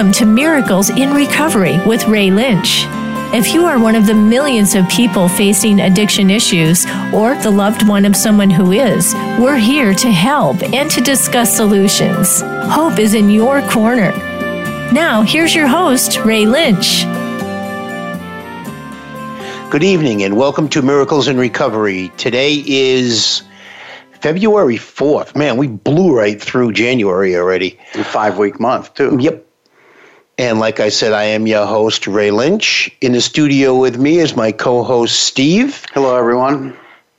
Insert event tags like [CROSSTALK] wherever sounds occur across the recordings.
Welcome to Miracles in Recovery with Ray Lynch. If you are one of the millions of people facing addiction issues or the loved one of someone who is, we're here to help and to discuss solutions. Hope is in your corner. Now, here's your host, Ray Lynch. Good evening and welcome to Miracles in Recovery. Today is February 4th. Man, we blew right through January already. A five week month, too. Yep. And like I said, I am your host, Ray Lynch. In the studio with me is my co host, Steve. Hello, everyone.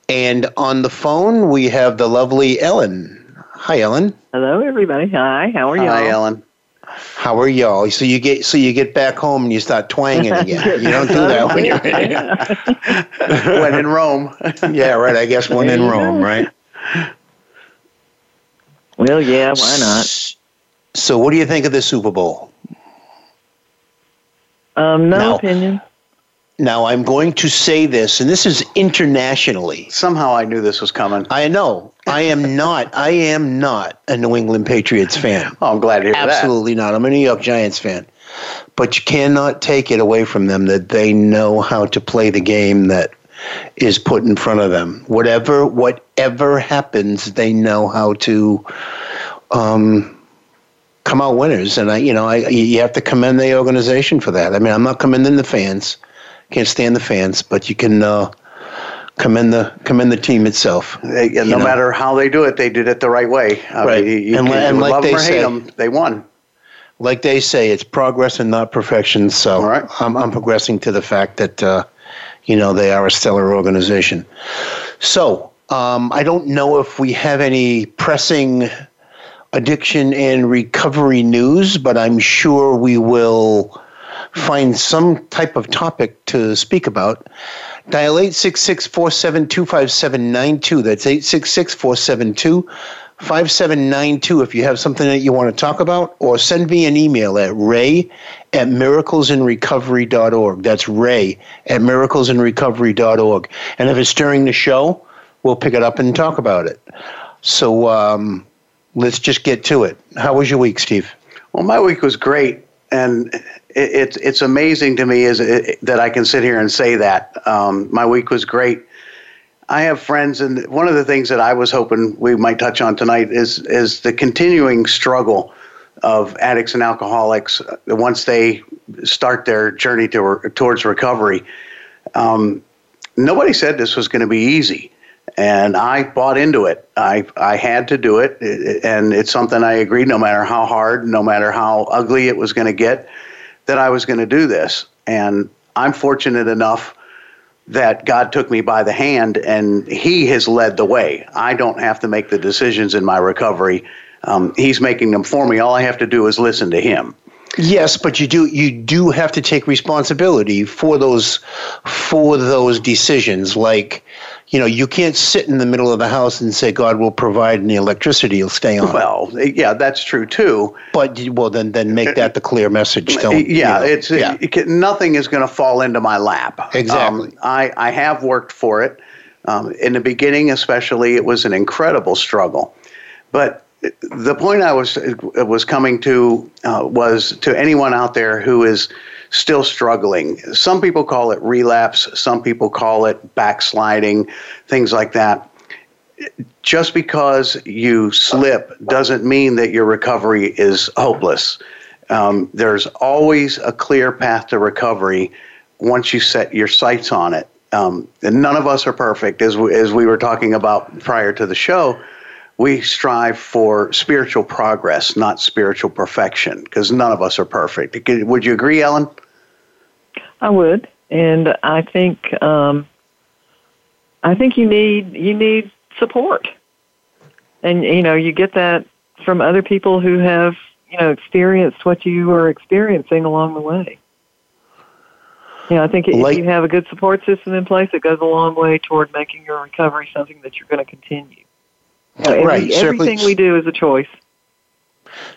And on the phone, we have the lovely Ellen. Hi, Ellen. Hello, everybody. Hi. How are you? Hi, Ellen. How are y'all? So you get so you get back home and you start twanging [LAUGHS] again. You don't do that when you're [LAUGHS] [LAUGHS] when in Rome. yeah, right. I guess when in Rome, right? Well, yeah. Why not? So, what do you think of the Super Bowl? Um, no Now- opinion. Now, I'm going to say this, and this is internationally. Somehow I knew this was coming. I know I am not. I am not a New England Patriots fan. [LAUGHS] Oh, I'm glad to hear that. Absolutely not. I'm a New York Giants fan. But you cannot take it away from them that they know how to play the game that is put in front of them. Whatever whatever happens, they know how to um, come out winners. And I, you know, I you have to commend the organization for that. I mean, I'm not commending the fans. Can't stand the fans, but you can uh, commend the commend the team itself. They- no know. matter how they do it, they did it the right way. I Right. Mean, you, you And li- and like love they them or hate say- them, they won. like they say, it's progress and not perfection. So right. I'm, I'm progressing to the fact that, uh, you know, they are a stellar organization. So um, I don't know if we have any pressing addiction and recovery news, but I'm sure we will find some type of topic to speak about. Dial 866 472 5792. That's 866 472 5792 if you have something that you want to talk about, or send me an email at ray at miraclesinrecovery.org. That's ray at miraclesinrecovery.org. And if it's during the show, we'll pick it up and talk about it. So um, let's just get to it. How was your week, Steve? Well, my week was great, and it, it's it's amazing to me is it, that I can sit here and say that um, my week was great. I have friends, and one of the things that I was hoping we might touch on tonight is is the continuing struggle of addicts and alcoholics uh, once they start their journey to, towards recovery. Um, nobody said this was going to be easy, and I bought into it. I I had to do it, and it's something I agreed. No matter how hard, no matter how ugly it was going to get, that I was going to do this. And I'm fortunate enough that God took me by the hand and He has led the way. I don't have to make the decisions in my recovery. Um, he's making them for me. All I have to do is listen to Him. Yes, but you do you do have to take responsibility for those for those decisions. Like, you know, you can't sit in the middle of the house and say God will provide and the electricity will stay on. Well, yeah, that's true too. but you- well, then then make that the clear message. Don't you yeah, know, it's yeah. it nothing is going to fall into my lap. Exactly. Um, I I have worked for it. Um, in the beginning, especially, it was an incredible struggle. But the point I was was coming to uh, was to anyone out there who is still struggling. Some people call it relapse. Some people call it backsliding. Things like that. Just because you slip doesn't mean that your recovery is hopeless. Um, there's always a clear path to recovery once you set your sights on it. Um, and none of us are perfect, as we, as we were talking about prior to the show. We strive for spiritual progress, not spiritual perfection, because none of us are perfect. Would you agree, Ellen? I would, and I think um, I think you need you need support, and you know you get that from other people who have you know experienced what you are experiencing along the way. You know, I think Like- if you have a good support system in place, it goes a long way toward making your recovery something that you're going to continue. You know, every- Right, everything we do is a choice.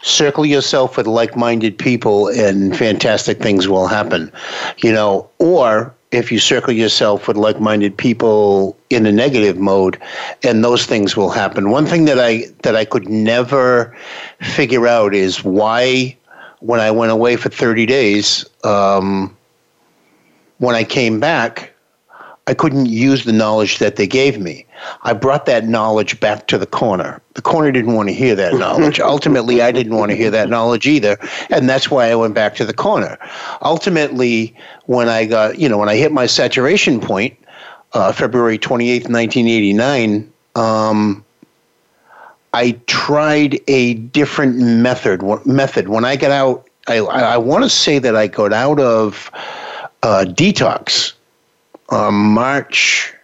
Circle yourself with like-minded people and fantastic things will happen you know? Or if you circle yourself with like-minded people in a negative mode and those things will happen. One thing that i that i could never figure out is why when I went away for 30 days, um, when I came back, I couldn't use the knowledge that they gave me. I brought that knowledge back to the corner. The corner didn't want to hear that [LAUGHS] knowledge. Ultimately, I didn't want to hear that knowledge either, and that's why I went back to the corner. Ultimately, when I got, you know, when I hit my saturation point, uh, February 28th, 1989, um, I tried a different method. Method. When I got out, I, I want to say that I got out of uh, detox uh, March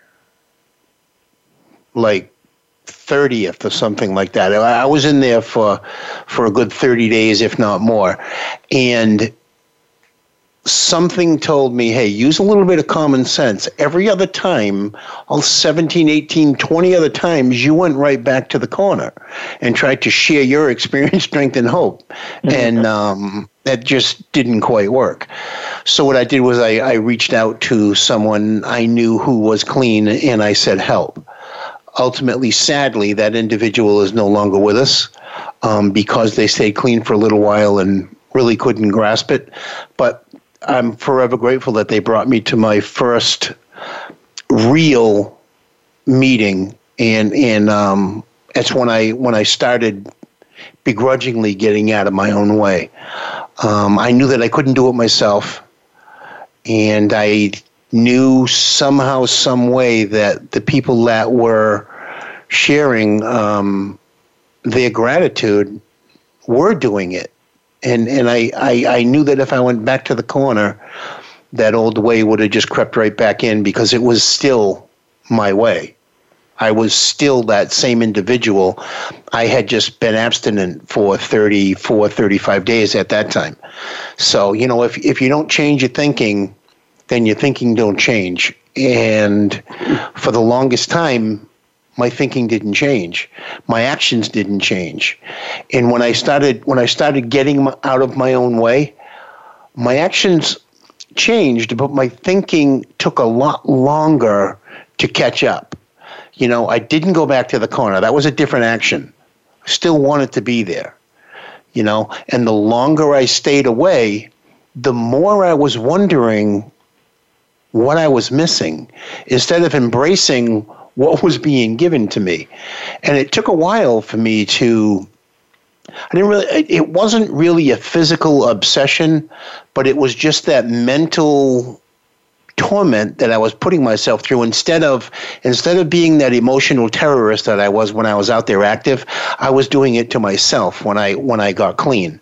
like 30th or something like that. I was in there for for a good 30 days, if not more, and something told me, hey, use a little bit of common sense. Every other time, all 17, 18, 20 other times, you went right back to the corner and tried to share your experience, [LAUGHS] strength, and hope. Mm-hmm. And um, that just didn't quite work. So what I did was I, I reached out to someone I knew who was clean and I said, help. Ultimately, sadly, that individual is no longer with us um, because they stayed clean for a little while and really couldn't grasp it. But I'm forever grateful that they brought me to my first real meeting, and and um, that's when I when I started begrudgingly getting out of my own way. Um, I knew that I couldn't do it myself, and I knew somehow, some way that the people that were sharing um, their gratitude were doing it and and I, I I knew that if I went back to the corner, that old way would have just crept right back in because it was still my way. I was still that same individual. I had just been abstinent for 34, 35 days at that time. So, you know, if, if you don't change your thinking, then your thinking don't change. And for the longest time, my thinking didn't change. My actions didn't change. And when i started when i started getting out of my own way my actions changed but my thinking took a lot longer to catch up. You know i didn't go back to the corner. That was a different action. I still wanted to be there you know? And the longer i stayed away the more i was wondering what i was missing. Instead of embracing what was being given to me. And it took a while for me to I didn't really it wasn't really a physical obsession, but it was just that mental torment that I was putting myself through instead of instead of being that emotional terrorist that I was when I was out there active, I was doing it to myself when I when I got clean.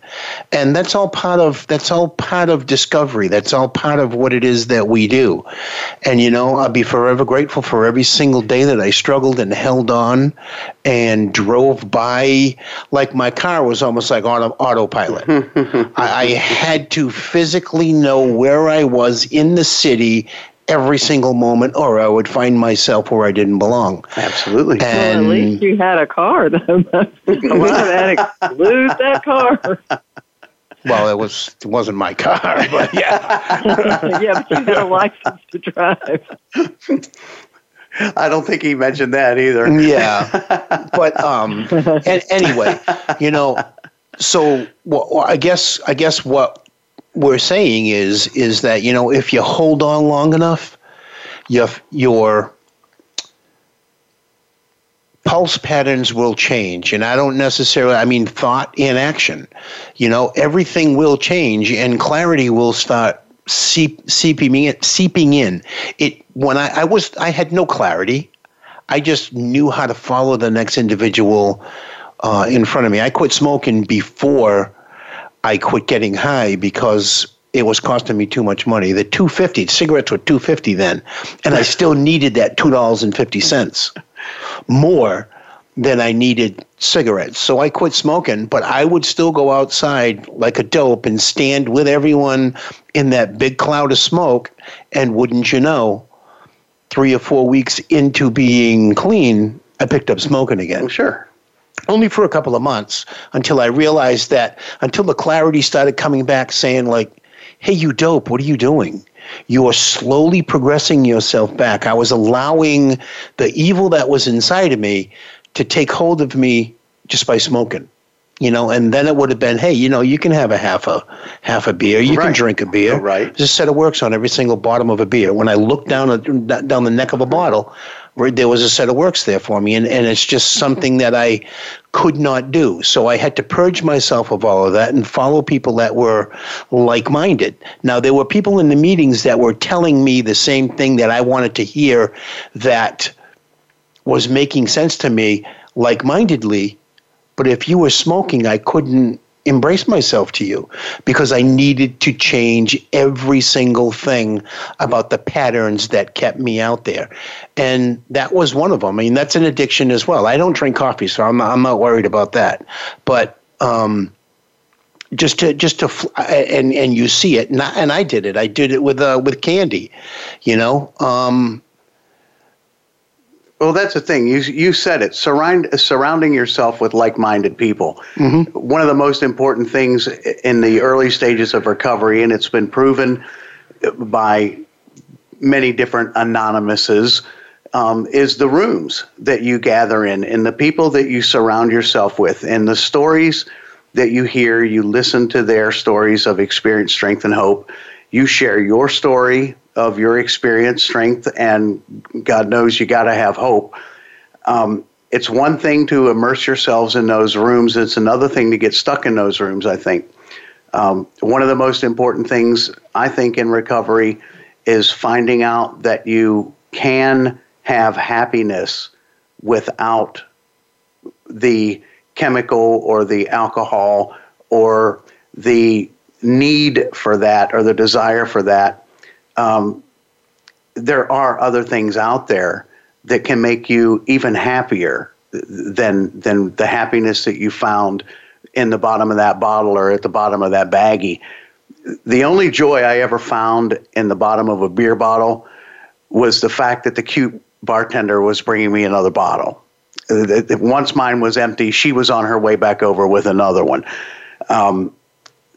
And that's all part of that's all part of discovery. That's all part of what it is that we do. And you know, I'll be forever grateful for every single day that I struggled and held on and drove by like my car was almost like auto, autopilot. [LAUGHS] I, I had to physically know where I was in the city every single moment, or I would find myself where I didn't belong. Absolutely. And well, at least you had a car, though. [LAUGHS] a lot of addicts lose that car. Well, it was it wasn't my car, [LAUGHS] but yeah. [LAUGHS] yeah, but you had a license to drive. I don't think he mentioned that either. Yeah, but um, and anyway, you know, so well, I guess I guess what we're saying is is that you know if you hold on long enough, your your pulse patterns will change. And i don't necessarily i mean thought in action. You know everything will change and clarity will start seep, seeping in seeping in. It when I, I was i had no clarity. I just knew how to follow the next individual uh, in front of me. I quit smoking before I quit getting high because it was costing me too much money. The 250 cigarettes were 250 then, and I still [LAUGHS] needed that $2.50 more than I needed cigarettes. So I quit smoking, but I would still go outside like a dope and stand with everyone in that big cloud of smoke and wouldn't you know, 3 or 4 weeks into being clean, I picked up smoking again. Oh, sure only for a couple of months until I realized that until the clarity started coming back saying like, "Hey, you dope, what are you doing?" You are slowly progressing yourself back. I was allowing the evil that was inside of me to take hold of me just by smoking. you know, and then it would have been, hey, you know, you can have a half a half a beer, you right. can drink a beer. Right. There's a set of works on every single bottom of a beer. When I look down a, down the neck of a bottle, there was a set of works there for me, and, and it's just mm-hmm. something that I could not do. So I had to purge myself of all of that and follow people that were like minded. Now, there were people in the meetings that were telling me the same thing that I wanted to hear that was making sense to me like mindedly. But if you were smoking, I couldn't embrace myself to you because I needed to change every single thing about the patterns that kept me out there. And that was one of them. I mean, that's an addiction as well. I don't drink coffee, so I'm I'm not worried about that. But, um, just to just to and and you see it and I, and I did it I did it with uh with candy you know um well, that's the thing. You you said it. Surround surrounding yourself with like-minded people. Mm-hmm. One of the most important things in the early stages of recovery, and it's been proven by many different anonymouses, um, is the rooms that you gather in, and the people that you surround yourself with, and the stories that you hear. You listen to their stories of experience, strength, and hope. You share your story of your experience, strength, and God knows you got to have hope. Um, it's one thing to immerse yourselves in those rooms. It's another thing to get stuck in those rooms. I think um, one of the most important things I think in recovery is finding out that you can have happiness without the chemical or the alcohol or the need for that or the desire for that um, there are other things out there that can make you even happier than than the happiness that you found in the bottom of that bottle or at the bottom of that baggie. The only joy I ever found in the bottom of a beer bottle was the fact that the cute bartender was bringing me another bottle. Once mine was empty, she was on her way back over with another one. Um,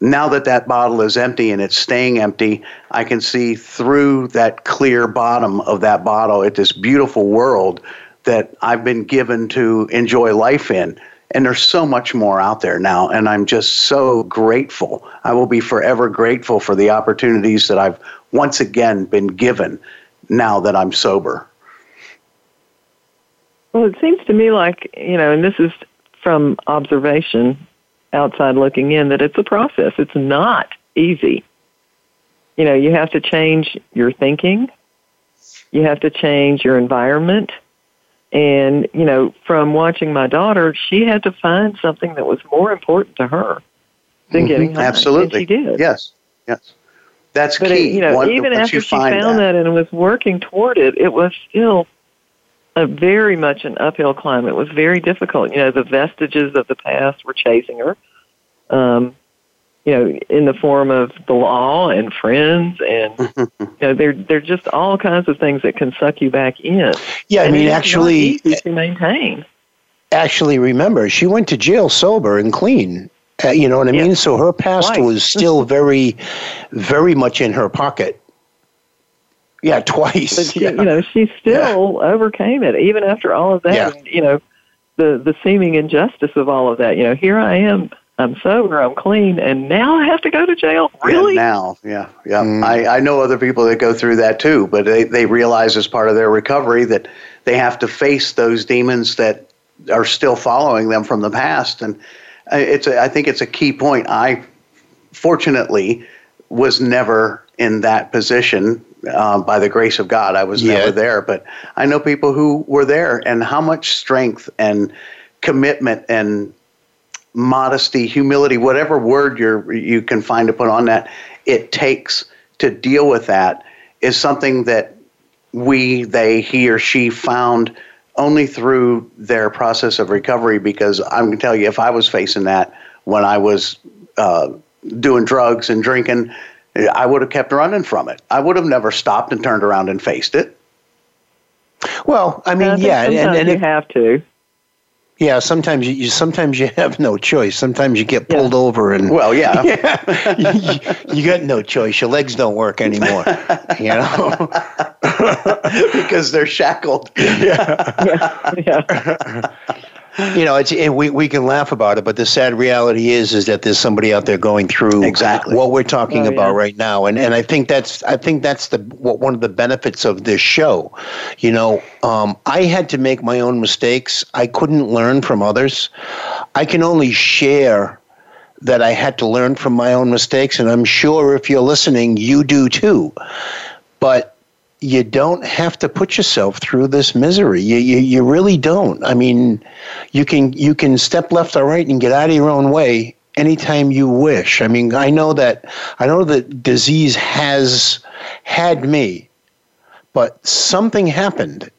now that that bottle is empty and it's staying empty, I can see through that clear bottom of that bottle at this beautiful world that I've been given to enjoy life in. And there's so much more out there now, and I'm just so grateful. I will be forever grateful for the opportunities that I've once again been given now that I'm sober. Well, it seems to me like, you know, and this is from observation outside looking in that it's a process. It's not easy. You know, you have to change your thinking. You have to change your environment. And, you know, from watching my daughter, she had to find something that was more important to her than mm-hmm. getting high. Absolutely. And she did. Yes. Yes. That's but key. It, you know, One, even after she found that. that and was working toward it, it was still a very much an uphill climb. It was very difficult. You know, the vestiges of the past were chasing her. Um, you know, in the form of the law and friends, and [LAUGHS] you know, they're they're just all kinds of things that can suck you back in. Yeah, I mean, actually, to maintain. Actually, remember, she went to jail sober and clean. Uh, you know what I mean? So her past was still very, very much in her pocket. Yeah, twice. But yeah. you know, she still yeah. overcame it, even after all of that. Yeah. And, you know, the the seeming injustice of all of that. You know, here I am. I'm sober, I'm clean, and now I have to go to jail. Really? Yeah, now, yeah, yeah. Mm. I, I know other people that go through that too, but they, they realize as part of their recovery that they have to face those demons that are still following them from the past. And uh, it's a, I think it's a key point. I fortunately was never in that position uh, by the grace of God, I was yeah. never there. But I know people who were there, and how much strength and commitment and modesty, humility, whatever word you you can find to put on that, it takes to deal with that is something that we, they, he or she found only through their process of recovery. Because I'm going to tell you, if I was facing that when I was uh, doing drugs and drinking, I would have kept running from it. I would have never stopped and turned around and faced it. Well, I mean, I yeah, and, and you have to. Yeah, sometimes you, you, sometimes you have no choice. Sometimes you get pulled yeah. over and well, yeah, yeah [LAUGHS] you, you, got no choice. Your legs don't work anymore. you know, [LAUGHS] because they're shackled. [LAUGHS] Yeah, yeah. yeah. You know, it's it, we we can laugh about it, but the sad reality is is that there's somebody out there going through exactly what we're talking Oh, about yeah. right now, and and I think that's I think that's the what, one of the benefits of this show. You know, um, I had to make my own mistakes. I couldn't learn from others. I can only share that I had to learn from my own mistakes, and I'm sure if you're listening, you do too. But you don't have to put yourself through this misery. You, you you really don't. I mean, you can you can step left or right and get out of your own way anytime you wish. I mean, I know that I know that disease has had me, but something happened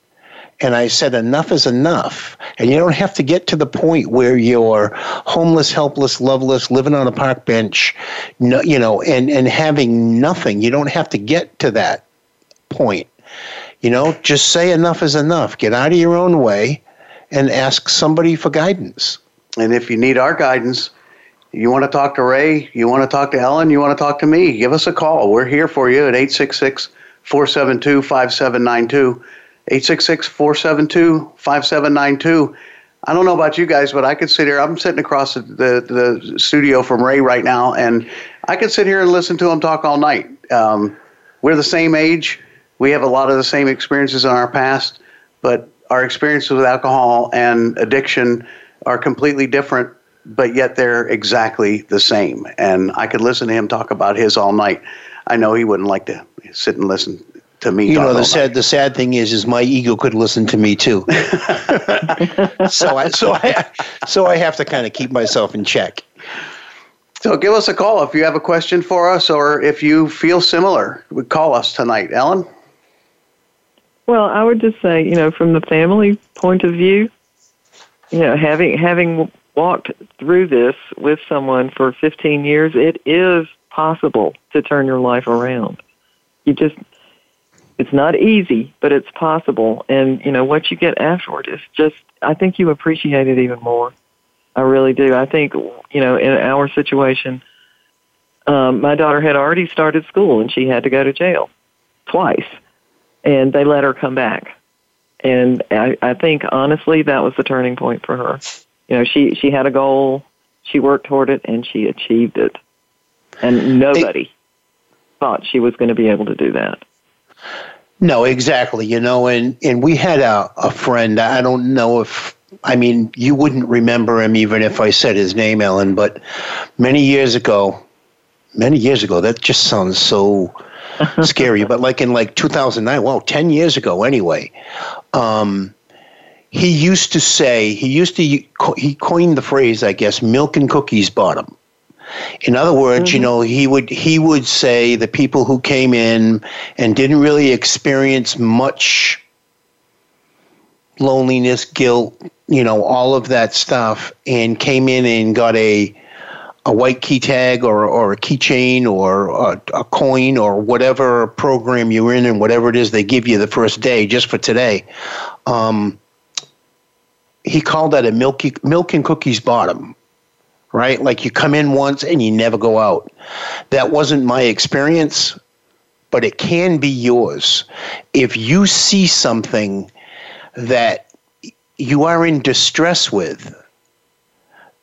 and I said enough is enough. And you don't have to get to the point where you're homeless, helpless, loveless, living on a park bench, no, you know, and and having nothing. You don't have to get to that point. You know, just say enough is enough. Get out of your own way and ask somebody for guidance. And if you need our guidance, you want to talk to Ray, you want to talk to Ellen, you want to talk to me, give us a call. We're here for you at 866 472 5792. 866 472 5792. I don't know about you guys, but I could sit here. I'm sitting across the, the, the studio from Ray right now, and I could sit here and listen to him talk all night. Um, we're the same age. We have a lot of the same experiences in our past, but our experiences with alcohol and addiction are completely different, but yet they're exactly the same. And I could listen to him talk about his all night. I know he wouldn't like to sit and listen to me. You know, the night. sad the sad thing is is my ego could listen to me too. [LAUGHS] so I so I so I have to kind of keep myself in check. So give us a call if you have a question for us or if you feel similar. Call us tonight. Ellen? Well, I would just say, you know, from the family point of view, you know, having having walked through this with someone for 15 years, it is possible to turn your life around. You just it's not easy, but it's possible and you know what you get afterward is just I think you appreciate it even more. I really do. I think, you know, in our situation, um, my daughter had already started school and she had to go to jail twice and they let her come back. And I, I think honestly that was the turning point for her. You know, she she had a goal, she worked toward it, and she achieved it. And nobody thought she was going to be able to do that. No, exactly. You know, and and we had a, a friend. I don't know if I mean you wouldn't remember him even if I said his name, Ellen. But many years ago, many years ago, that just sounds so [LAUGHS] scary. But like in like 2009, well, 10 years ago anyway. Um, he used to say he used to he coined the phrase, I guess, "milk and cookies bottom." In other words, you know, he would he would say the people who came in and didn't really experience much loneliness, guilt, you know, all of that stuff, and came in and got a a white key tag or or a keychain or a, a coin or whatever program you're in and whatever it is they give you the first day just for today. Um, he called that a milky milk and cookies bottom right? Like you come in once and you never go out. That wasn't my experience, but it can be yours. If you see something that you are in distress with,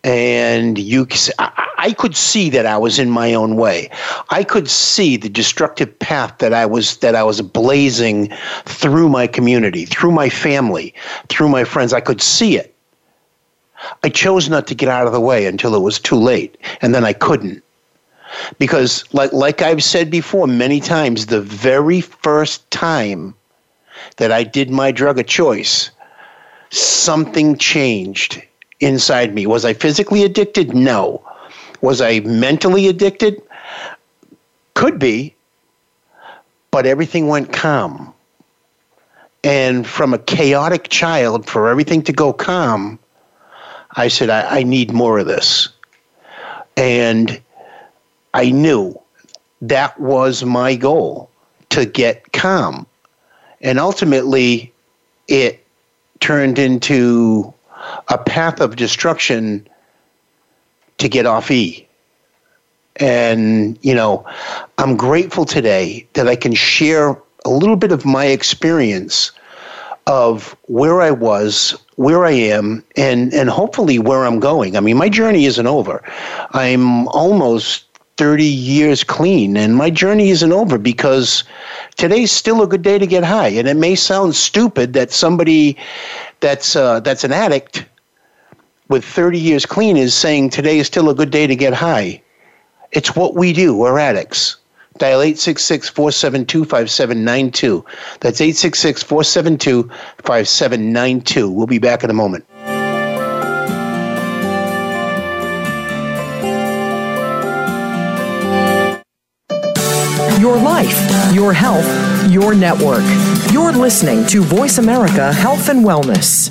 and you, I could see that I was in my own way. I could see the destructive path that I was that I was blazing through my community, through my family, through my friends. I could see it. I chose not to get out of the way until it was too late, and then I couldn't. Because, like, like I've said before many times, the very first time that I did my drug of choice, something changed inside me. Was I physically addicted? No. Was I mentally addicted? Could be, but everything went calm. And from a chaotic child, for everything to go calm, I said, I, I need more of this. And I knew that was my goal to get calm. And ultimately, it turned into a path of destruction to get off E. And, you know, I'm grateful today that I can share a little bit of my experience of where I was where I am and and hopefully where I'm going. I mean, my journey isn't over. I'm almost 30 years clean and my journey isn't over because today's still a good day to get high and it may sound stupid that somebody that's uh, that's an addict with 30 years clean is saying today is still a good day to get high. It's what we do. We're addicts. Dial 866-472-5792 that's 866-472-5792 we'll be back in a moment. Your life, your health, your network. You're listening to Voice America Health and Wellness.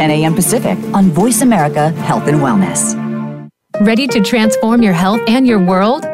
10 a.m. Pacific on Voice America Health and Wellness. Ready to transform your health and your world?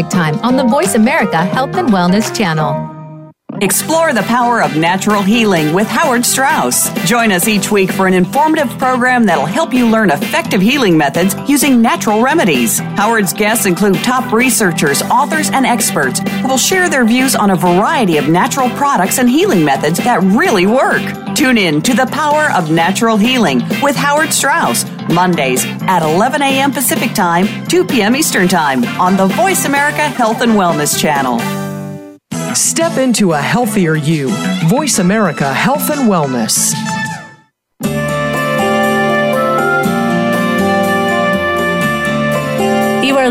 Time on the Voice America Health and Wellness channel. Explore the power of natural healing with Howard Straus. Join us each week for an informative program that'll help you learn effective healing methods using natural remedies. Howard's guests include top researchers, authors, and experts who will share their views on a variety of natural products and healing methods that really work. Tune in to The Power of Natural Healing with Howard Straus, Mondays at 11 a.m. Pacific Time, 2 p.m. Eastern Time on the Voice America Health and Wellness Channel. Step into a healthier you. Voice America Health and Wellness.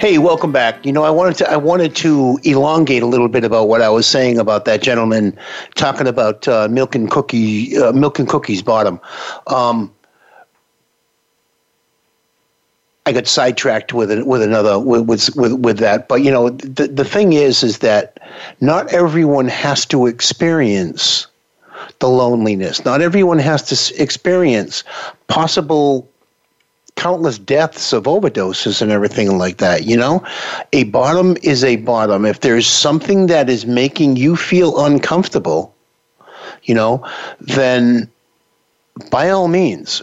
Hey, welcome back. You know, I wanted to I wanted to elongate a little bit about what I was saying about that gentleman talking about uh, milk and cookie uh, milk and cookies bottom. Um, I got sidetracked with it, with another with, with with that, but you know the the thing is is that not everyone has to experience the loneliness. Not everyone has to experience possible countless deaths of overdoses and everything like that. You know, a bottom is a bottom. If there's something that is making you feel uncomfortable, you know, then by all means,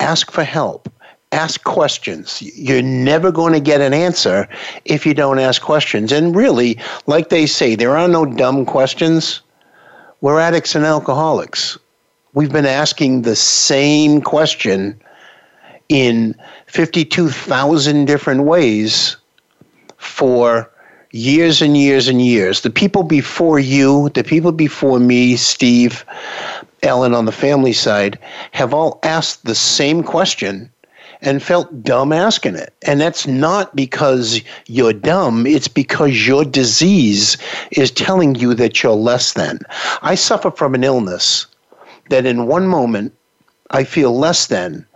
ask for help. Ask questions. You're never going to get an answer if you don't ask questions. And really, like they say, there are no dumb questions. We're addicts and alcoholics. We've been asking the same question in 52,000 different ways for years and years and years. The people before you, the people before me, Steve, Ellen on the family side, have all asked the same question and felt dumb asking it. And that's not because you're dumb, it's because your disease is telling you that you're less than. I suffer from an illness that in one moment I feel less than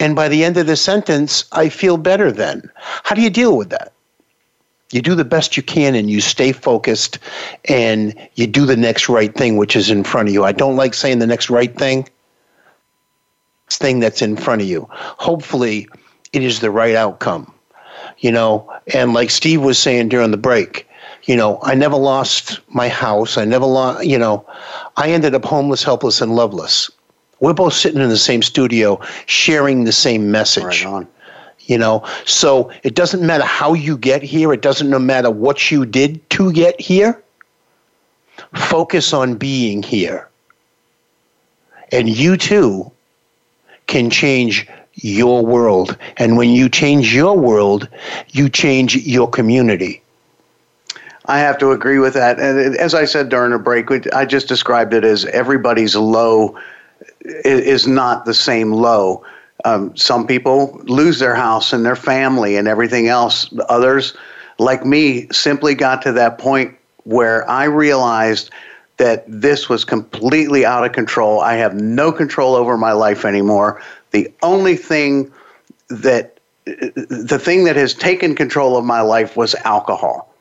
and by the end of the sentence, I feel better then. How do you deal with that? you do the best you can and you stay focused and you do the next right thing which is in front of you. I don't like saying the next right thing. Thing that's in front of you. Hopefully it is the right outcome you know? And like steve was saying during the break you know i never lost my house. I never lost you know i ended up homeless helpless and loveless we're both sitting in the same studio sharing the same message. Right on. you know so it doesn't matter how you get here. It doesn't no matter what you did to get here. Focus on being here. And you too can change your world. And when you change your world you change your community. I have to agree with that. And as I said during the break, I just described it as everybody's low is not the same low. Um, some people lose their house and their family and everything else. Others, like me, simply got to that point where I realized that this was completely out of control. I have no control over my life anymore. The only thing that the thing that has taken control of my life was alcohol.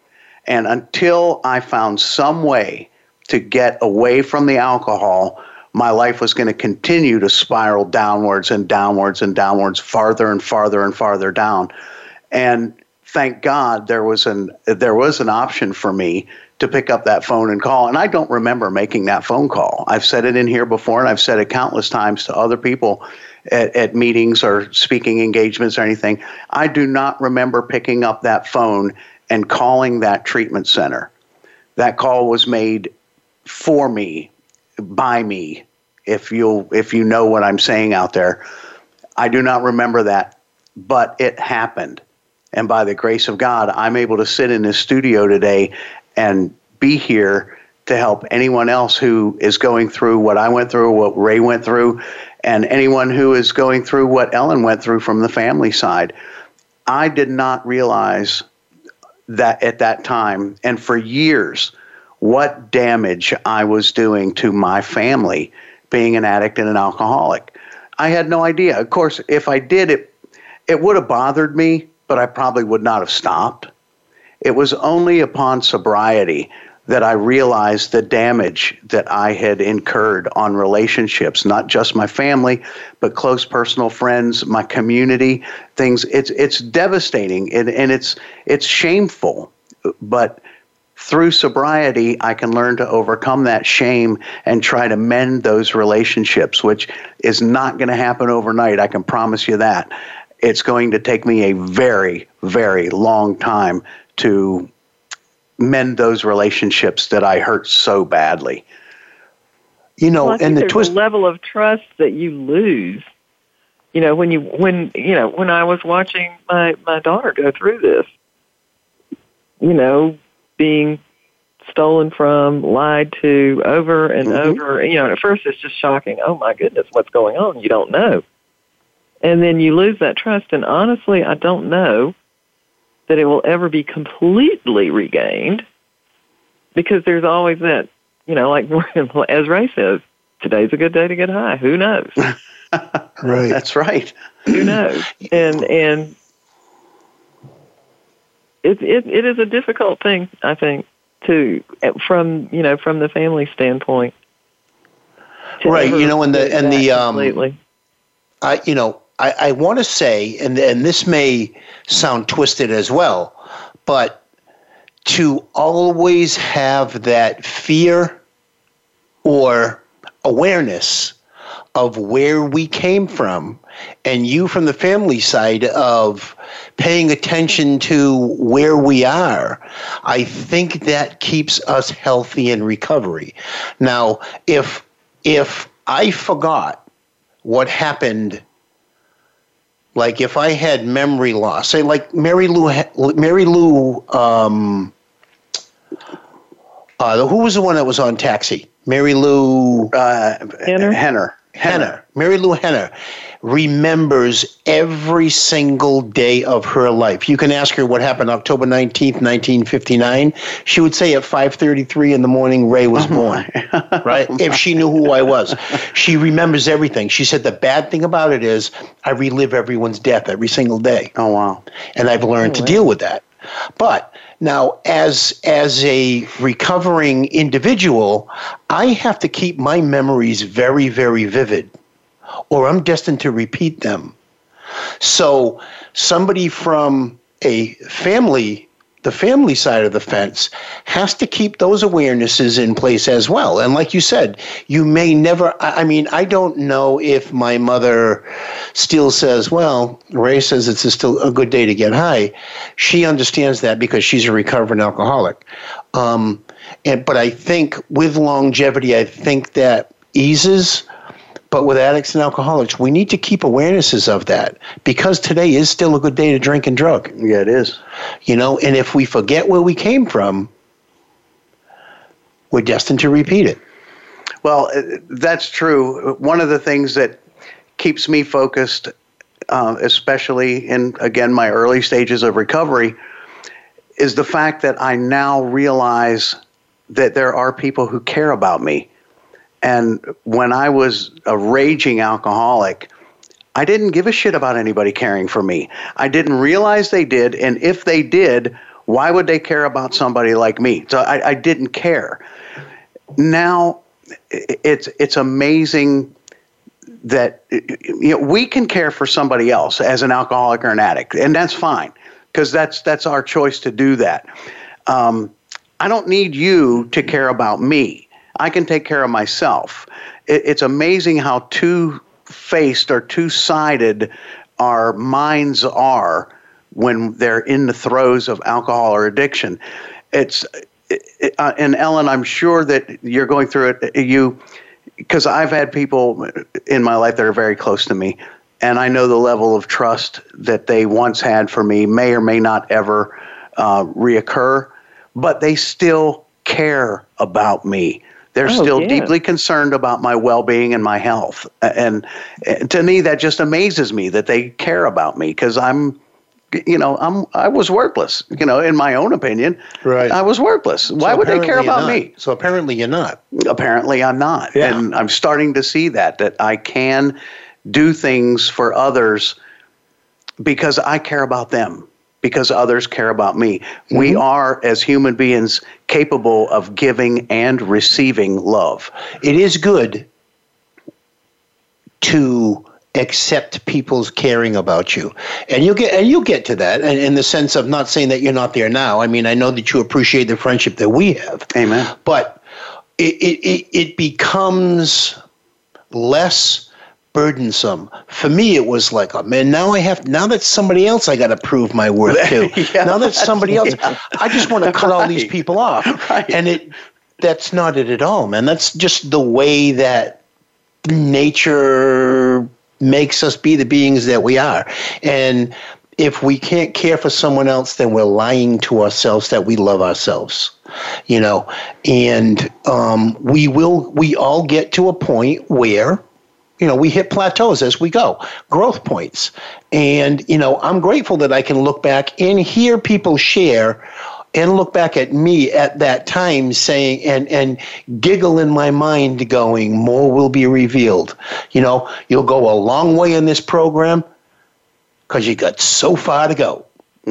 And until I found some way to get away from the alcohol, my life was going to continue to spiral downwards and downwards and downwards, farther and farther and farther down. And thank God there was an there was an option for me to pick up that phone and call. And I don't remember making that phone call. I've said it in here before, and I've said it countless times to other people at, at meetings or speaking engagements or anything. I do not remember picking up that phone and calling that treatment center. That call was made for me, by me, if you if you know what I'm saying out there. I do not remember that, but it happened. And by the grace of God, I'm able to sit in this studio today and be here to help anyone else who is going through what I went through, what Ray went through, and anyone who is going through what Ellen went through from the family side. I did not realize that at that time and for years what damage I was doing to my family being an addict and an alcoholic. I had no idea. Of course, if I did it it would have bothered me, but I probably would not have stopped. It was only upon sobriety that I realized the damage that I had incurred on relationships, not just my family, but close personal friends, my community, things. It's it's devastating and, and it's it's shameful. But through sobriety, I can learn to overcome that shame and try to mend those relationships, which is not going to happen overnight. I can promise you that. It's going to take me a very, very long time to mend those relationships that I hurt so badly. You know, well, and the twist. level of trust that you lose. You know, when you when you know when I was watching my my daughter go through this, you know, being stolen from, lied to, over and Mm-hmm. over. You know, at first it's just shocking. Oh my goodness, what's going on? You don't know, and then you lose that trust. And honestly, I don't know that it will ever be completely regained because there's always that, you know, like [LAUGHS] as Ray says, today's a good day to get high. Who knows? [LAUGHS] Right. That's right. Who knows? And and it it it is a difficult thing, I think, to from you know from the family standpoint. Right, you know, and the- and the, um, completely. I, you know, I, I want to say, and and this may sound twisted as well, but to always have that fear or awareness of where we came from, and you from the family side of paying attention to where we are, I think that keeps us healthy in recovery. Now, if if I forgot what happened like if I had memory loss, say like Marilu, Mary Lou, um, uh, who was the one that was on Taxi? Marilu Uh, Henner? Henner. Henner. Marilu Henner remembers every single day of her life. You can ask her what happened October 19th, 1959. She would say at 5:33 in the morning Ray was oh, born. [LAUGHS] right? If she knew who I was. She remembers everything. She said the bad thing about it is I relive everyone's death every single day. Oh wow. And I've learned to deal with that. But now, as as a recovering individual, I have to keep my memories very, very vivid, or I'm destined to repeat them. So, somebody from a family the family side of the fence has to keep those awarenesses in place as well. And like you said, you may never, I mean, I don't know if my mother still says, well, Ray says it's a still a good day to get high. She understands that because she's a recovering alcoholic. Um, and, but I think with longevity, I think that eases but with addicts and alcoholics, we need to keep awarenesses of that because today is still a good day to drink and drug. Yeah, it is. You know, and if we forget where we came from, we're destined to repeat it. Well, uh, that's true. One of the things that keeps me focused, uh, especially in, again, my early stages of recovery, is the fact that I now realize that there are people who care about me and when I was a raging alcoholic, I didn't give a shit about anybody caring for me. I didn't realize they did. And if they did, why would they care about somebody like me? So I, I didn't care. Now it's it's amazing that you know we can care for somebody else as an alcoholic or an addict, and that's fine because that's that's our choice to do that. Um, I don't need you to care about me. I can take care of myself. It, it's amazing how two faced or two sided our minds are when they're in the throes of alcohol or addiction. It's it, uh, and Ellen, I'm sure that you're going through it. You because I've had people in my life that are very close to me, and I know the level of trust that they once had for me may or may not ever uh, reoccur, but they still care about me. They're oh, still yeah. deeply concerned about my well being and my health. And, and, to me, that just amazes me that they care about me because I'm. You know, I'm. I was worthless. You know, in my own opinion, right? I was worthless. So Why would they care about me? So apparently, you're not. Apparently, I'm not. Yeah. And I'm starting to see that that I can do things for others because I care about them because others care about me. Mm-hmm. We are, as human beings, capable of giving and receiving love. It is good to accept people's caring about you and you get and you get to that and in the sense of not saying that you're not there now i mean i know that you appreciate the friendship that we have amen but it it, it becomes less burdensome. For me, it was like, oh man, now I have, now that somebody else I got to prove my worth [LAUGHS] to. yeah, now that somebody else, yeah. I just want to [LAUGHS] cut right. all these people off. Right. And it, that's not it at all, man. That's just the way that nature makes us be the beings that we are. And if we can't care for someone else, then we're lying to ourselves that we love ourselves, you know. And um, we will, we all get to a point where you know, we hit plateaus as we go, growth points. And, you know, I'm grateful that I can look back and hear people share and look back at me at that time saying and and giggle in my mind going more will be revealed you know you'll go a long way in this program because you got so far to go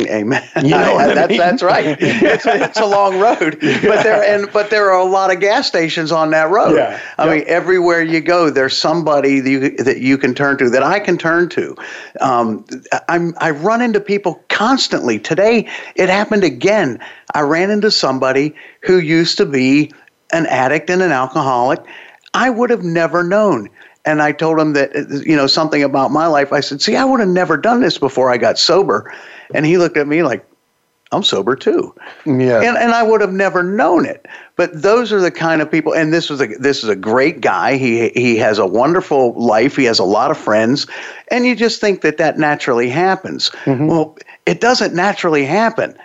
Amen. You know [LAUGHS] I, that's, that's right. [LAUGHS] It's, it's a long road, but there and but there are a lot of gas stations on that road. Yeah. I yep. mean, everywhere you go, there's somebody that you, that you can turn to, that I can turn to. Um, I'm I run into people constantly. Today, it happened again. I ran into somebody who used to be an addict and an alcoholic. I would have never known and I told him that you know something about my life. I said, "See, I would have never done this before I got sober." And he looked at me like, I'm sober too. Yeah. And and I would have never known it. But those are the kind of people and this was a this is a great guy. He he has a wonderful life. He has a lot of friends and you just think that that naturally happens. Mm-hmm. Well, it doesn't naturally happen.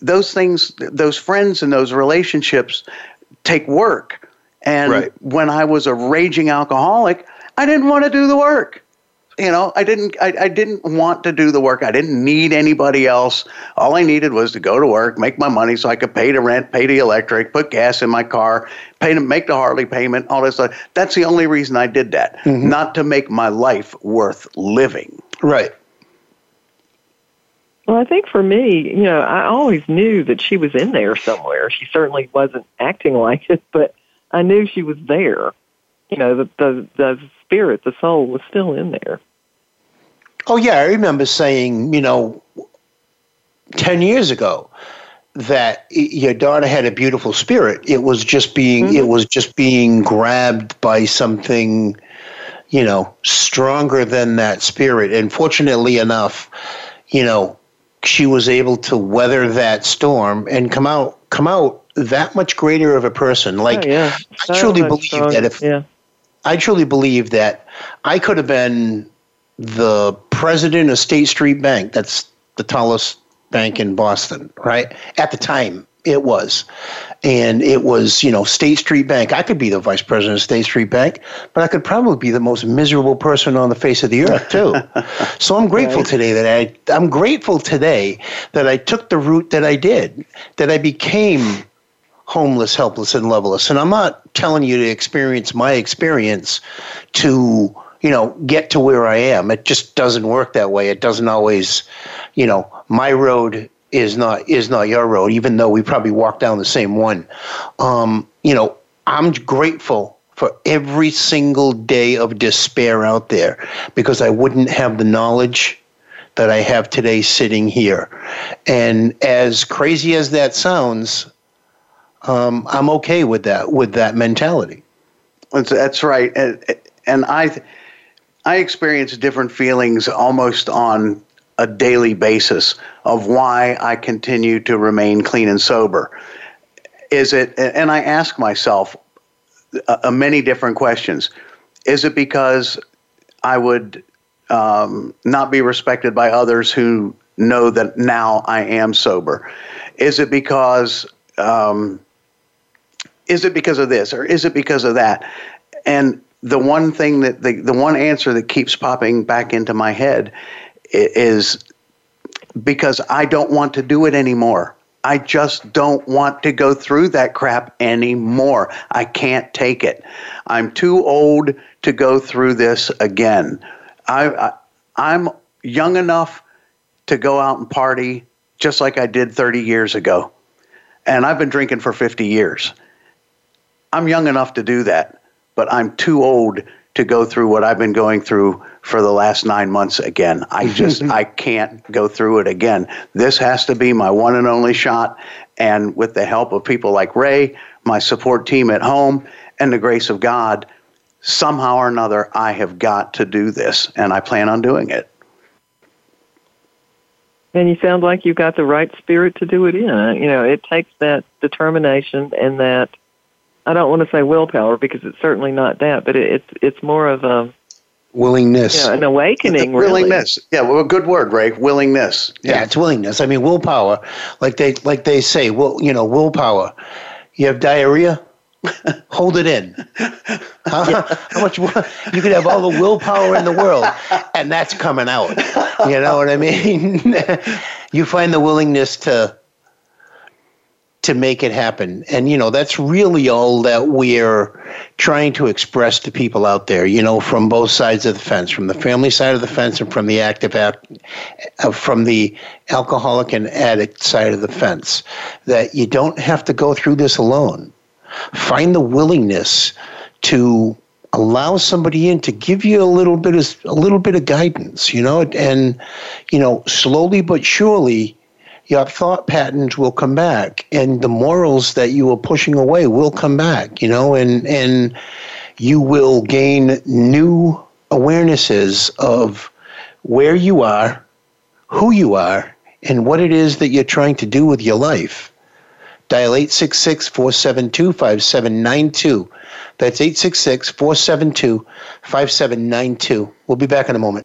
Those things those friends and those relationships take work. And right. when I was a raging alcoholic, I didn't want to do the work you know i didn't I, I didn't want to do the work i didn't need anybody else all i needed was to go to work make my money so i could pay the rent pay the electric put gas in my car pay to make the harley payment all this stuff that's the only reason i did that mm-hmm. not to make my life worth living right Well, I think for me, you know, I always knew that she was in there somewhere. She certainly wasn't acting like it, but I knew she was there. You know, the the, the spirit, the soul was still in there. Oh yeah, I remember saying, you know, ten years ago that your daughter had a beautiful spirit. It was just being mm-hmm. it was just being grabbed by something, you know, stronger than that spirit. And fortunately enough, you know, she was able to weather that storm and come out come out that much greater of a person. Like oh, yeah. I truly believe strong. that if yeah. I truly believe that I could have been the president of State Street Bank. That's the tallest bank in Boston, right? At the time, it was. And it was, you know, State Street Bank. I could be the vice president of State Street Bank, but I could probably be the most miserable person on the face of the earth, too. [LAUGHS] so I'm grateful right. today that I, I'm grateful today that I took the route that I did, that I became homeless, helpless, and loveless. And I'm not telling you to experience my experience to you know, get to where I am. It just doesn't work that way. It doesn't always, you know, my road is not is not your road, even though we probably walk down the same one. Um, you know, I'm grateful for every single day of despair out there because I wouldn't have the knowledge that I have today sitting here. And as crazy as that sounds, um, I'm okay with that with that mentality. That's, that's right, and, and I I experience different feelings almost on a daily basis of why I continue to remain clean and sober. Is it, and I ask myself uh, many different questions. Is it because I would um, not be respected by others who know that now I am sober? Is it because um, is it because of this or is it because of that? And the one thing that the, the one answer that keeps popping back into my head is because I don't want to do it anymore. I just don't want to go through that crap anymore. I can't take it. I'm too old to go through this again. I, I am young enough to go out and party just like I did 30 years ago. And I've been drinking for 50 years. I'm young enough to do that but I'm too old to go through what I've been going through for the last nine months again. I just [LAUGHS] I can't go through it again. This has to be my one and only shot. And with the help of people like Ray, my support team at home, and the grace of God, somehow or another, I have got to do this, and I plan on doing it. And you sound like you've got the right spirit to do it in. You know, it takes that determination and that I don't want to say willpower because it's certainly not that, but it, it's it's more of a willingness, yeah, an awakening. willingness, yeah, well, a good word, Ray. Willingness. Yeah. yeah, it's willingness. I mean, willpower, like they like they say, well, you know, willpower. You have diarrhea, [LAUGHS] hold it in. How, [LAUGHS] how much you could have all the willpower in the world, and that's coming out. You know what I mean? [LAUGHS] you find the willingness to to make it happen. And, you know, that's really all that we're trying to express to people out there, you know, from both sides of the fence, from the family side of the fence and from the active, act, uh, from the alcoholic and addict side of the fence, that you don't have to go through this alone. Find the willingness to allow somebody in to give you a little bit of a little bit of guidance, you know, and you know, slowly but surely your thought patterns will come back and the morals that you were pushing away will come back, you know, and, and you will gain new awarenesses of where you are, who you are, and what it is that you're trying to do with your life. Dial 866 472 5792. That's 866 472 5792. We'll be back in a moment.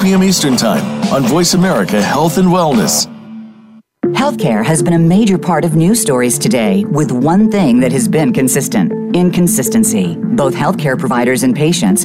p.m. Eastern Time on Voice America Health and Wellness. Healthcare has been a major part of news stories today, with one thing that has been consistent inconsistency. Both healthcare providers and patients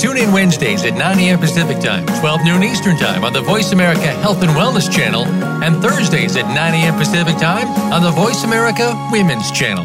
Tune in Wednesdays at 9 a.m. Pacific Time, 12 noon Eastern Time on the Voice America Health and Wellness Channel, and Thursdays at 9 a.m. Pacific Time on the Voice America Women's Channel.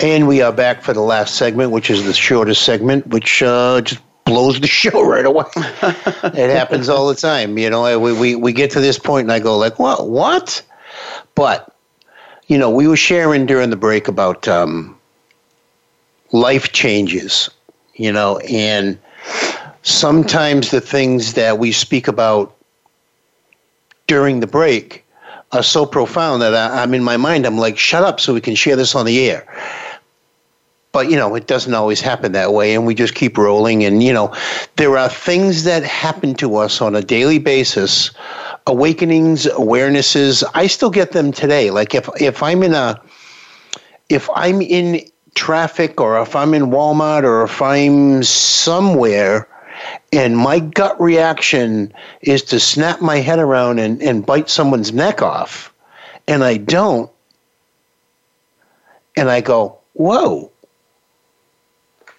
And we are back for the last segment, which is the shortest segment, which uh, just blows the [LAUGHS] show right away. [LAUGHS] it happens all the time. You know, we, we, we get to this point and I go like, what? What? But, you know, we were sharing during the break about um, life changes, you know, and sometimes the things that we speak about during the break are so profound that I, I'm in my mind, I'm like, shut up so we can share this on the air but you know it doesn't always happen that way and we just keep rolling. And you know there are things that happen to us on a daily basis awakenings awarenesses. I still get them today. Like if if i'm in a if i'm in traffic or if i'm in walmart or if i'm somewhere and my gut reaction is to snap my head around and, and bite someone's neck off and i don't and i go whoa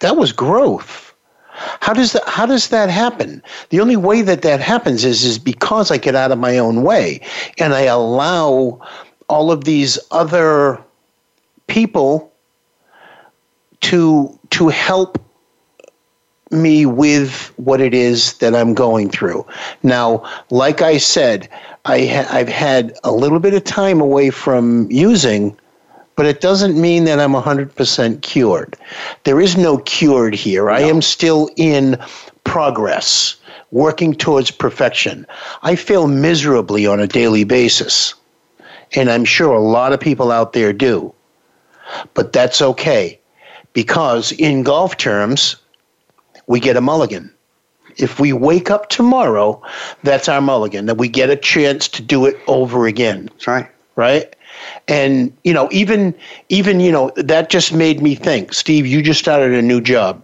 that was growth. How does that how does that happen? The only way that that happens is is because I get out of my own way and I allow all of these other people to to help me with what it is that I'm going through. Now, like I said, I ha- I've had a little bit of time away from using but it doesn't mean that I'm 100% cured. There is no cured here. No. I am still in progress, working towards perfection. I fail miserably on a daily basis, and I'm sure a lot of people out there do. But that's okay, because in golf terms, we get a mulligan. If we wake up tomorrow, that's our mulligan, that we get a chance to do it over again. That's right. Right? And you know even even you know that just made me think steve you just started a new job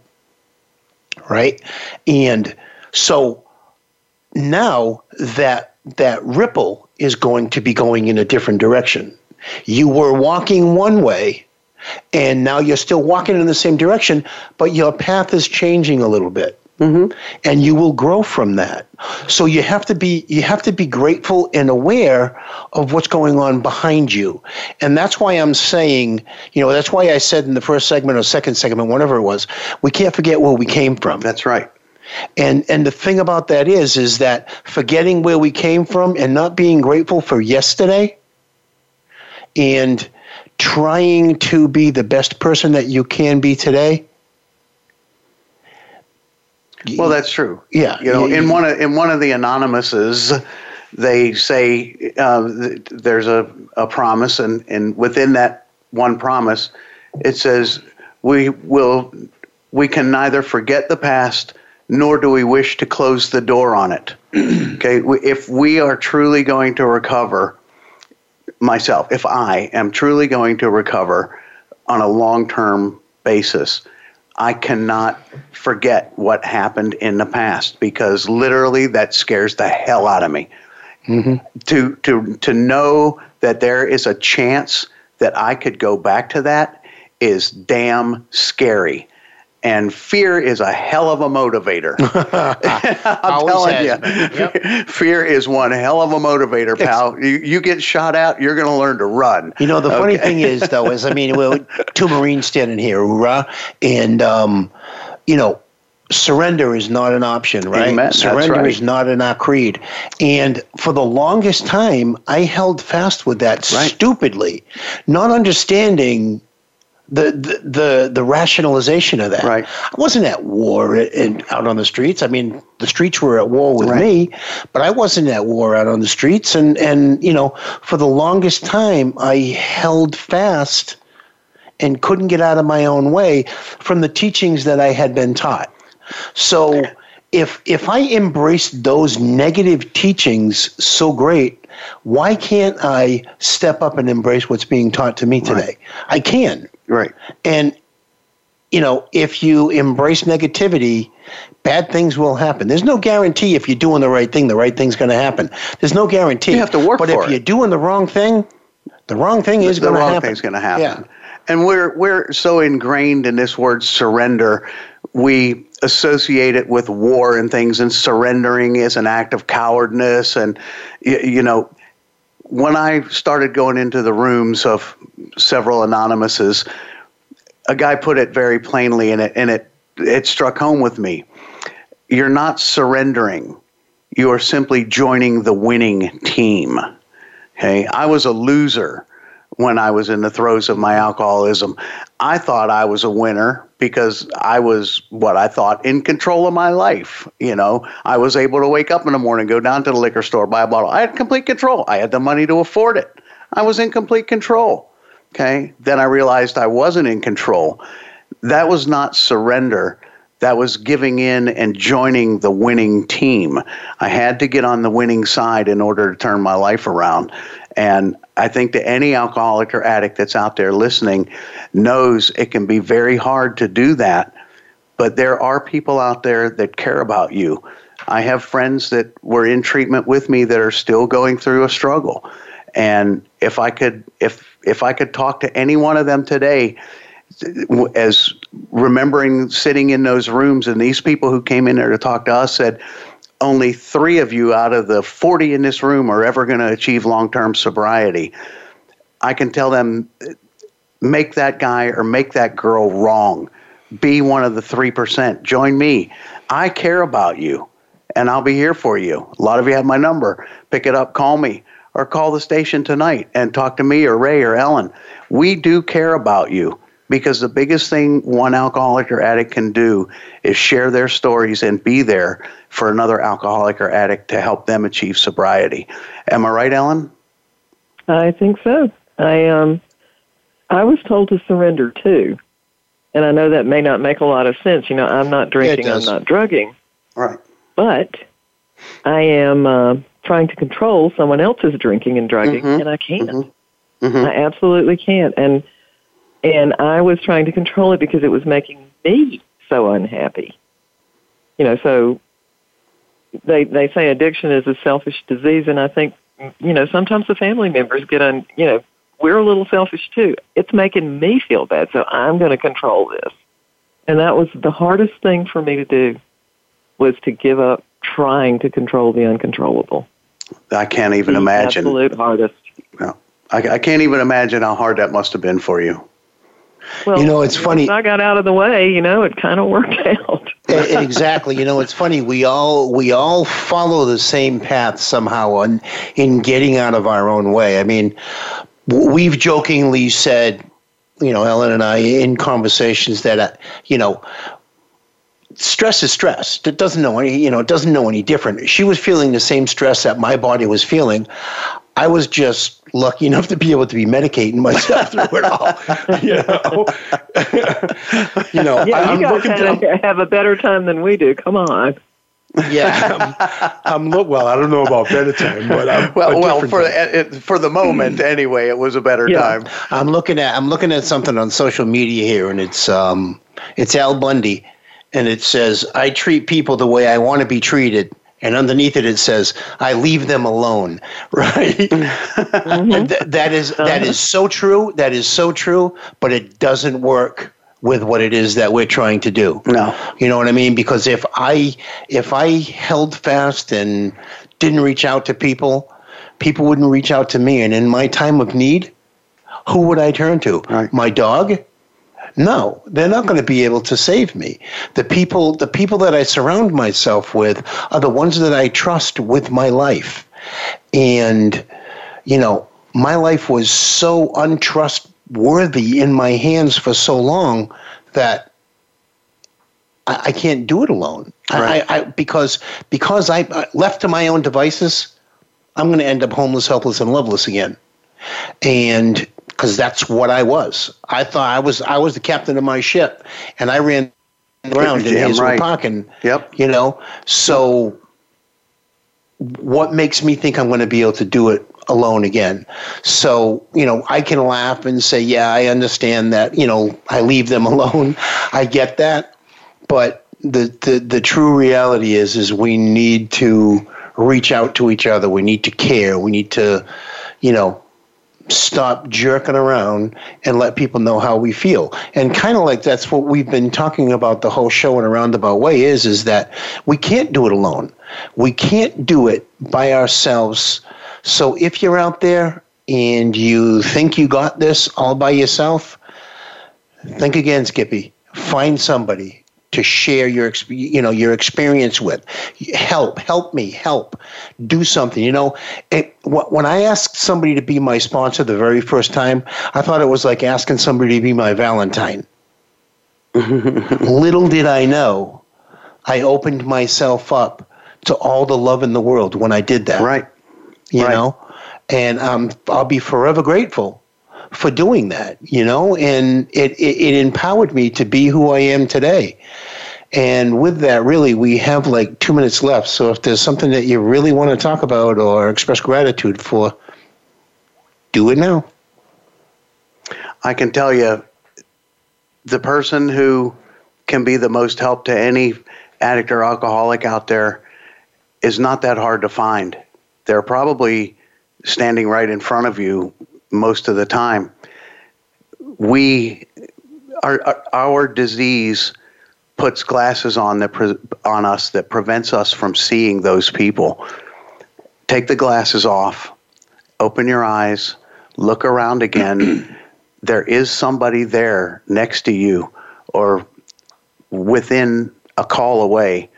right and so now that that ripple is going to be going in a different direction You were walking one way, and now you're still walking in the same direction, but your path is changing a little bit. Mm-hmm. And you will grow from that. So you have to be you have to be grateful and aware of what's going on behind you. And that's why I'm saying, you know, that's why I said in the first segment or second segment, whatever it was, we can't forget where we came from. That's right. And and the thing about that is is that forgetting where we came from and not being grateful for yesterday and trying to be the best person that you can be today well, that's true. Yeah, you know, in one of in one of the anonymouses, they say uh, there's a, a promise, and and within that one promise, it says we will we can neither forget the past nor do we wish to close the door on it. [CLEARS THROAT] okay, if we are truly going to recover, myself, if I am truly going to recover on a long term basis, I cannot forget what happened in the past because literally that scares the hell out of me. Mm-hmm. To to to know that there is a chance that I could go back to that is damn scary and fear is a hell of a motivator. [LAUGHS] [LAUGHS] I'm telling you, yep. [LAUGHS] fear is one hell of a motivator, pal. You, you get shot out, you're going to learn to run. You know, the okay. funny thing is, though, is I mean, well, two Marines standing here, hoorah, and um, you know, surrender is not an option, right? Amen. Surrender right. is not in our creed. And for the longest time, I held fast with that right. stupidly, not understanding the, the the the rationalization of that. Right. I wasn't at war and out on the streets. I mean, the streets were at war with right. me, but I wasn't at war out on the streets. And and you know, for the longest time, I held fast and couldn't get out of my own way from the teachings that I had been taught. So. If, if I embrace those negative teachings so great, why can't I step up and embrace what's being taught to me today? Right. I can. Right. And you know, if you embrace negativity, bad things will happen. There's no guarantee if you're doing the right thing, the right thing's going to happen. There's no guarantee. You have to work but for if you're doing the wrong thing, the wrong thing is going to happen. The wrong thing's going to happen. Yeah. And we're we're so ingrained in this word surrender, we associate it with war and things, and surrendering is an act of cowardness. And you, you know, when I started going into the rooms of several anonymouses, a guy put it very plainly, and it and it it struck home with me. You're not surrendering. You are simply joining the winning team. Okay, I was a loser when I was in the throes of my alcoholism. I thought I was a winner because I was what I thought in control of my life. You know, I was able to wake up in the morning, go down to the liquor store, buy a bottle. I had complete control. I had the money to afford it. I was in complete control. Okay. Then I realized I wasn't in control. That was not surrender. That was giving in and joining the winning team. I had to get on the winning side in order to turn my life around. And I think that any alcoholic or addict that's out there listening knows it can be very hard to do that. But there are people out there that care about you. I have friends that were in treatment with me that are still going through a struggle. And if I could if if I could talk to any one of them today as remembering sitting in those rooms and these people who came in there to talk to us said only 3 of you out of the 40 in this room are ever going to achieve long-term sobriety. I can tell them make that guy or make that girl wrong. Be one of the 3%. Join me. I care about you and I'll be here for you. A lot of you have my number. Pick it up, call me or call the station tonight and talk to me or Ray or Ellen. We do care about you because the biggest thing one alcoholic or addict can do is share their stories and be there for another alcoholic or addict to help them achieve sobriety. Am I right, Ellen? I think so. I um I was told to surrender too. And I know that may not make a lot of sense. You know, I'm not drinking, I'm not drugging. Right. But I am uh, trying to control someone else's drinking and drugging, mm-hmm. and I can't. Mm-hmm. Mm-hmm. I absolutely can't. And and I was trying to control it because it was making me so unhappy. You know, so they they say addiction is a selfish disease, and I think you know sometimes the family members get on you know we're a little selfish too. It's making me feel bad, so I'm going to control this. And that was the hardest thing for me to do was to give up trying to control the uncontrollable. I can't even the imagine. Absolute hardest. No, I, I can't even imagine how hard that must have been for you. Well, you know, it's funny. I got out of the way. You know, it kind of worked [LAUGHS] out. exactly. You know, it's funny. We all we all follow the same path somehow on in getting out of our own way. I mean, we've jokingly said, you know, Ellen and I in conversations that, uh, you know, stress is stress. It doesn't know any, you know, it doesn't know any different. She was feeling the same stress that my body was feeling. I was just lucky enough to be able to be medicating myself [LAUGHS] through it all. You know, [LAUGHS] you know yeah, I'm you looking to have a better time than we do. Come on. Yeah, I'm, I'm look well. I don't know about better time, but I'm well, well for the, uh, uh, for the moment mm. anyway, it was a better yeah. time. I'm looking at I'm looking at something on social media here, and it's um it's Al Bundy, and it says I treat people the way I want to be treated and underneath it it says i leave them alone. [LAUGHS] Right? Mm-hmm. Th- that is that is so true that is so true but it doesn't work with what it is that we're trying to do. No. You know what i mean? Because if i if i held fast and didn't reach out to people people wouldn't reach out to me. And in my time of need who would i turn to? Right. my dog no, they're not going to be able to save me. The people, the people that I surround myself with are the ones that I trust with my life. And, you know, my life was so untrustworthy in my hands for so long that I, I can't do it alone. Right. I, I, because because I uh, left to my own devices, I'm going to end up homeless, helpless, and loveless again. And because that's what I was. I thought I was I was the captain of my ship, and I ran around in Hazelwood right. And yep. you know. So, what makes me think I'm going to be able to do it alone again? So, you know, I can laugh and say, "Yeah, I understand that." You know, I leave them [LAUGHS] alone. I get that, but the the the true reality is is we need to reach out to each other. We need to care. We need to, you know, stop jerking around and let people know how we feel. And kind of like that's what we've been talking about the whole show in a roundabout way is is that we can't do it alone. We can't do it by ourselves. So if you're out there and you think you got this all by yourself, think again, Skippy. Find somebody to share your you know your experience with. Help help me help. Do something you know? It, when i asked somebody to be my sponsor the very first time i thought it was like asking somebody to be my valentine. [LAUGHS] Little did i know i opened myself up to all the love in the world when i did that. Right. You right. know? And um, i'll be forever grateful for doing that, you know, and it, it, it, empowered me to be who I am today. And with that, really, we have like two minutes left. So if there's something that you really want to talk about or express gratitude for, do it now. I can tell you the person who can be the most help to any addict or alcoholic out there is not that hard to find. They're probably standing right in front of you most of the time. We, our, our disease puts glasses on that pre- on us that prevents us from seeing those people. Take the glasses off, open your eyes, look around again. [CLEARS THROAT] there is somebody there next to you or within a call away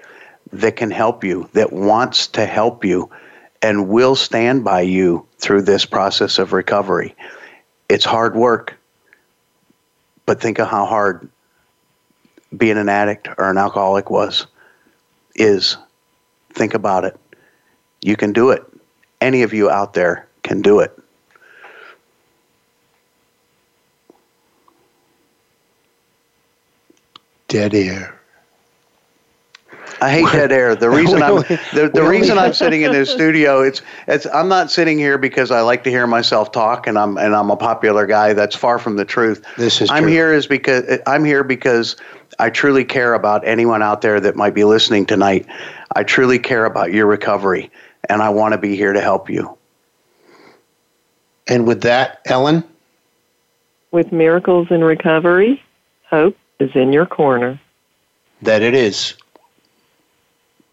that can help you, that wants to help you, and will stand by you through this process of recovery. It's hard work, but think of how hard being an addict or an alcoholic was, is. Think about it. You can do it. Any of you out there can do it. Dead air. I hate dead air. The [LAUGHS] reason I'm the, the reason I'm sitting in this studio it's it's I'm not sitting here because I like to hear myself talk and I'm and I'm a popular guy. That's far from the truth. This is I'm true. here is because I'm here because I truly care about anyone out there that might be listening tonight. I truly care about your recovery and I want to be here to help you. And with that, Ellen? With miracles in recovery, hope is in your corner. That it is.